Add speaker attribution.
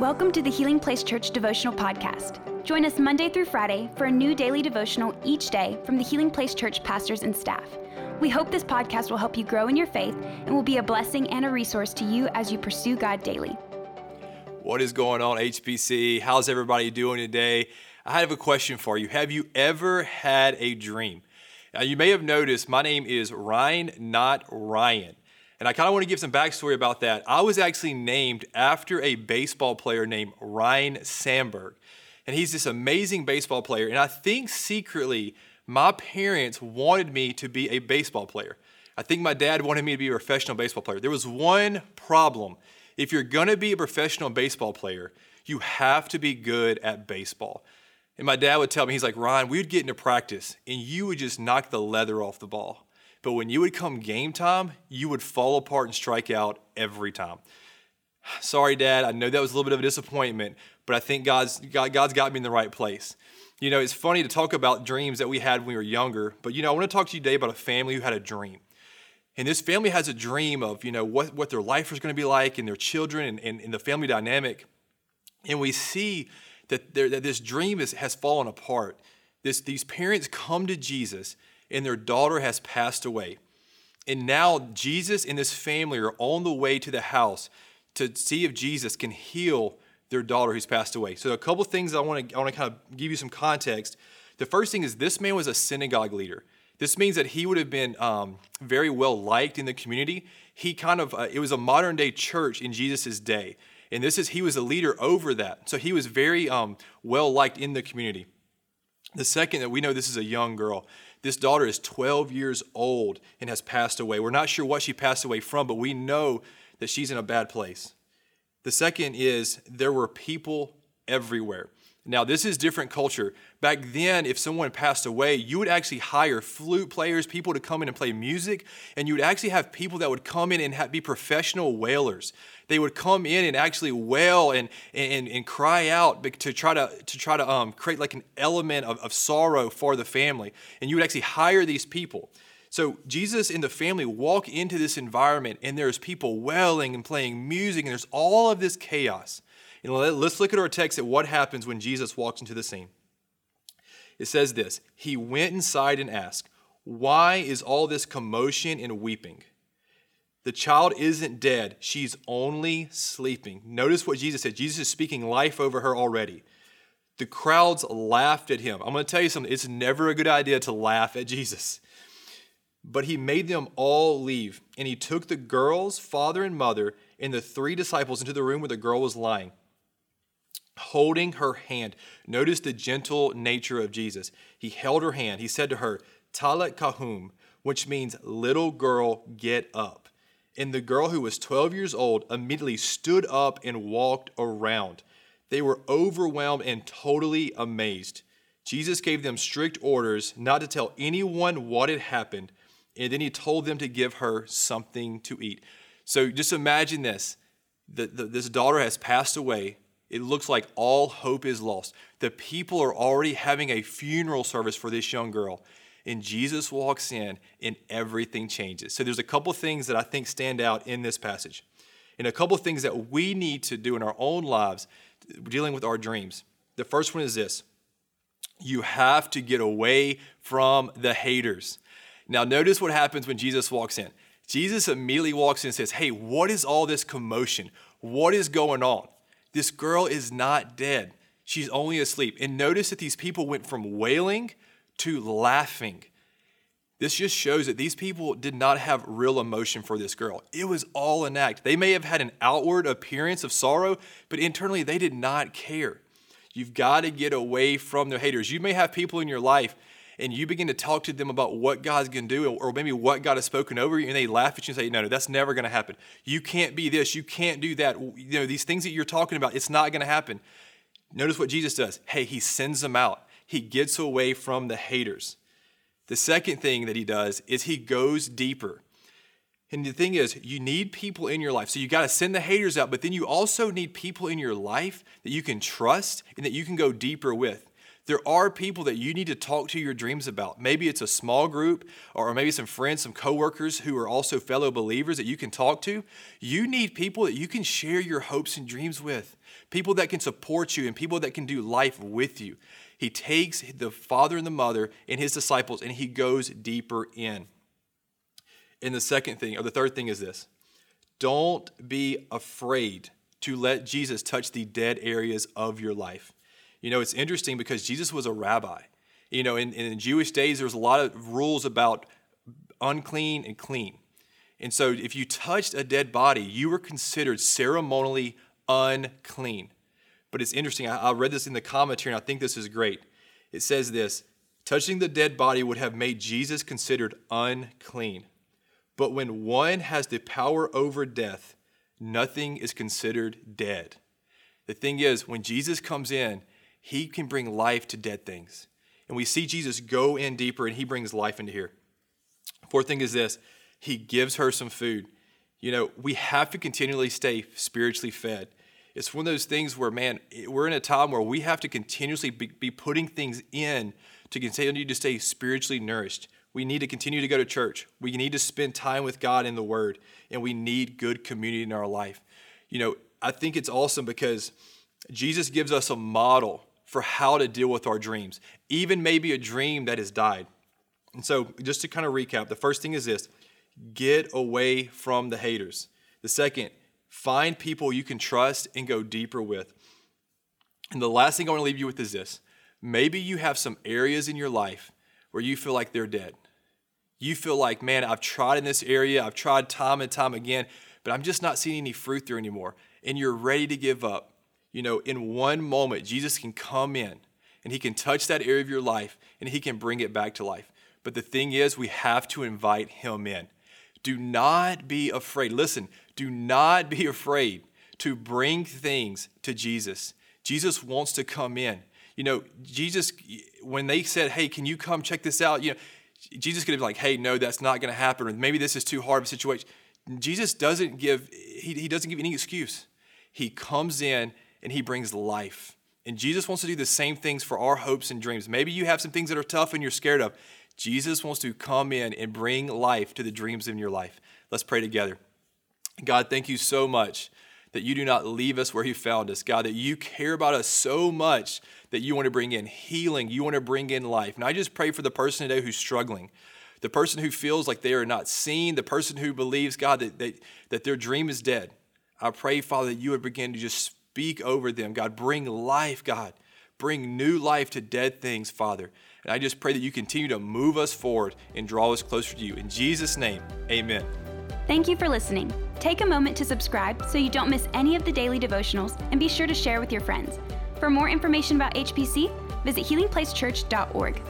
Speaker 1: Welcome to the Healing Place Church Devotional Podcast. Join us Monday through Friday for a new daily devotional each day from the Healing Place Church pastors and staff. We hope this podcast will help you grow in your faith and will be a blessing and a resource to you as you pursue God daily.
Speaker 2: What is going on, HPC? How's everybody doing today? I have a question for you. Have you ever had a dream? Now, you may have noticed my name is Ryne, not Ryan. And I kind of want to give some backstory about that. I was actually named after a baseball player named Ryne Sandberg. And he's this amazing baseball player. And I think secretly, my parents wanted me to be a baseball player. I think my dad wanted me to be a professional baseball player. There was one problem. If you're going to be a professional baseball player, you have to be good at baseball. And my dad would tell me, he's like, Ryan, we would get into practice and you would just knock the leather off the ball. But when you would come game time, you would fall apart and strike out every time. Sorry, Dad. I know that was a little bit of a disappointment, but I think God's, God, God's got me in the right place. You know, it's funny to talk about dreams that we had when we were younger, but you know, I want to talk to you today about a family who had a dream. And this family has a dream of, you know, what, what their life is going to be like and their children and, and, and the family dynamic. And we see that, that this dream is, has fallen apart. This, these parents come to Jesus and their daughter has passed away. And now Jesus and this family are on the way to the house to see if Jesus can heal their daughter who's passed away. So a couple things I want to I want to kind of give you some context. The first thing is this man was a synagogue leader. This means that he would have been um, very well liked in the community. He kind of uh, it was a modern day church in Jesus' day, and this is he was a leader over that. So he was very um, well liked in the community. The second that we know this is a young girl. This daughter is 12 years old and has passed away. We're not sure what she passed away from, but we know that she's in a bad place. The second is there were people everywhere. Now, this is different culture. Back then, if someone passed away, you would actually hire flute players, people to come in and play music, and you would actually have people that would come in and be professional wailers. They would come in and actually wail and, and, and cry out to try to, to, try to um, create like an element of, of sorrow for the family. And you would actually hire these people. So Jesus and the family walk into this environment, and there's people wailing and playing music, and there's all of this chaos. And let's look at our text at what happens when Jesus walks into the scene. It says this He went inside and asked, Why is all this commotion and weeping? The child isn't dead, she's only sleeping. Notice what Jesus said. Jesus is speaking life over her already. The crowds laughed at him. I'm going to tell you something. It's never a good idea to laugh at Jesus. But he made them all leave, and he took the girl's father and mother and the three disciples into the room where the girl was lying holding her hand. Notice the gentle nature of Jesus. He held her hand. He said to her, Talitha koum, which means little girl, get up. And the girl who was 12 years old immediately stood up and walked around. They were overwhelmed and totally amazed. Jesus gave them strict orders not to tell anyone what had happened, and then he told them to give her something to eat. So just imagine this. The, the, this daughter has passed away it looks like all hope is lost. The people are already having a funeral service for this young girl. And Jesus walks in and everything changes. So there's a couple things that I think stand out in this passage. And a couple things that we need to do in our own lives dealing with our dreams. The first one is this you have to get away from the haters. Now, notice what happens when Jesus walks in. Jesus immediately walks in and says, Hey, what is all this commotion? What is going on? This girl is not dead. She's only asleep. And notice that these people went from wailing to laughing. This just shows that these people did not have real emotion for this girl. It was all an act. They may have had an outward appearance of sorrow, but internally they did not care. You've got to get away from the haters. You may have people in your life and you begin to talk to them about what God's going to do or maybe what God has spoken over you, and they laugh at you and say, No, no, that's never going to happen. You can't be this. You can't do that. You know, these things that you're talking about, it's not going to happen. Notice what Jesus does. Hey, he sends them out, he gets away from the haters. The second thing that he does is he goes deeper. And the thing is, you need people in your life. So you got to send the haters out, but then you also need people in your life that you can trust and that you can go deeper with. There are people that you need to talk to your dreams about. Maybe it's a small group or maybe some friends, some coworkers who are also fellow believers that you can talk to. You need people that you can share your hopes and dreams with, people that can support you and people that can do life with you. He takes the father and the mother and his disciples and he goes deeper in. And the second thing, or the third thing is this don't be afraid to let Jesus touch the dead areas of your life. You know, it's interesting because Jesus was a rabbi. You know, in, in Jewish days, there was a lot of rules about unclean and clean. And so if you touched a dead body, you were considered ceremonially unclean. But it's interesting, I, I read this in the commentary and I think this is great. It says this touching the dead body would have made Jesus considered unclean. But when one has the power over death, nothing is considered dead. The thing is, when Jesus comes in, he can bring life to dead things. And we see Jesus go in deeper and he brings life into here. Fourth thing is this he gives her some food. You know, we have to continually stay spiritually fed. It's one of those things where, man, we're in a time where we have to continuously be, putting things in to continue to stay spiritually nourished. We need to continue to go to church. We need to spend time with God in the Word, and we need good community in our life. You know, I think it's awesome because Jesus gives us a model for how to deal with our dreams, even maybe a dream that has died. And so, just to kind of recap, the first thing is this get away from the haters. The second, find people you can trust and go deeper with. And the last thing I want to leave you with is this maybe you have some areas in your life where you feel like they're dead. You feel like, man, I've tried in this area, I've tried time and time again, but I'm just not seeing any fruit there anymore. And you're ready to give up you know, in one moment, Jesus can come in and he can touch that area of your life and he can bring it back to life. But the thing is, we have to invite him in. Do not be afraid. Listen, do not be afraid to bring things to Jesus. Jesus wants to come in. You know, Jesus, when they said, Hey, can you come check this out? You know, Jesus could have been like, Hey, no, that's not going to happen. Or maybe this is too hard of a situation. Jesus doesn't give, he, he doesn't give any excuse. He comes in and He brings life. And Jesus wants to do the same things for our hopes and dreams. Maybe you have some things that are tough and you're scared of. Jesus wants to come in and bring life to the dreams in your life. Let's pray together. God, thank you so much that you do not leave us where you found us. God, that you care about us so much that you want to bring in healing, you want to bring in life. And I just pray for the person today who's struggling, the person who feels like they are not seen, the person who believes, God, that, that, that their dream is dead. I pray, Father, that you would begin to just speak over them. God, bring life, God. Bring new life to dead things, Father. And I just pray that you continue to move us forward and draw us closer to you. In Jesus' name, amen.
Speaker 1: Thank you for listening. Take a moment to subscribe so you don't miss any of the daily devotionals and be sure to share with your friends. For more information about HPC, visit healingplacechurch.org.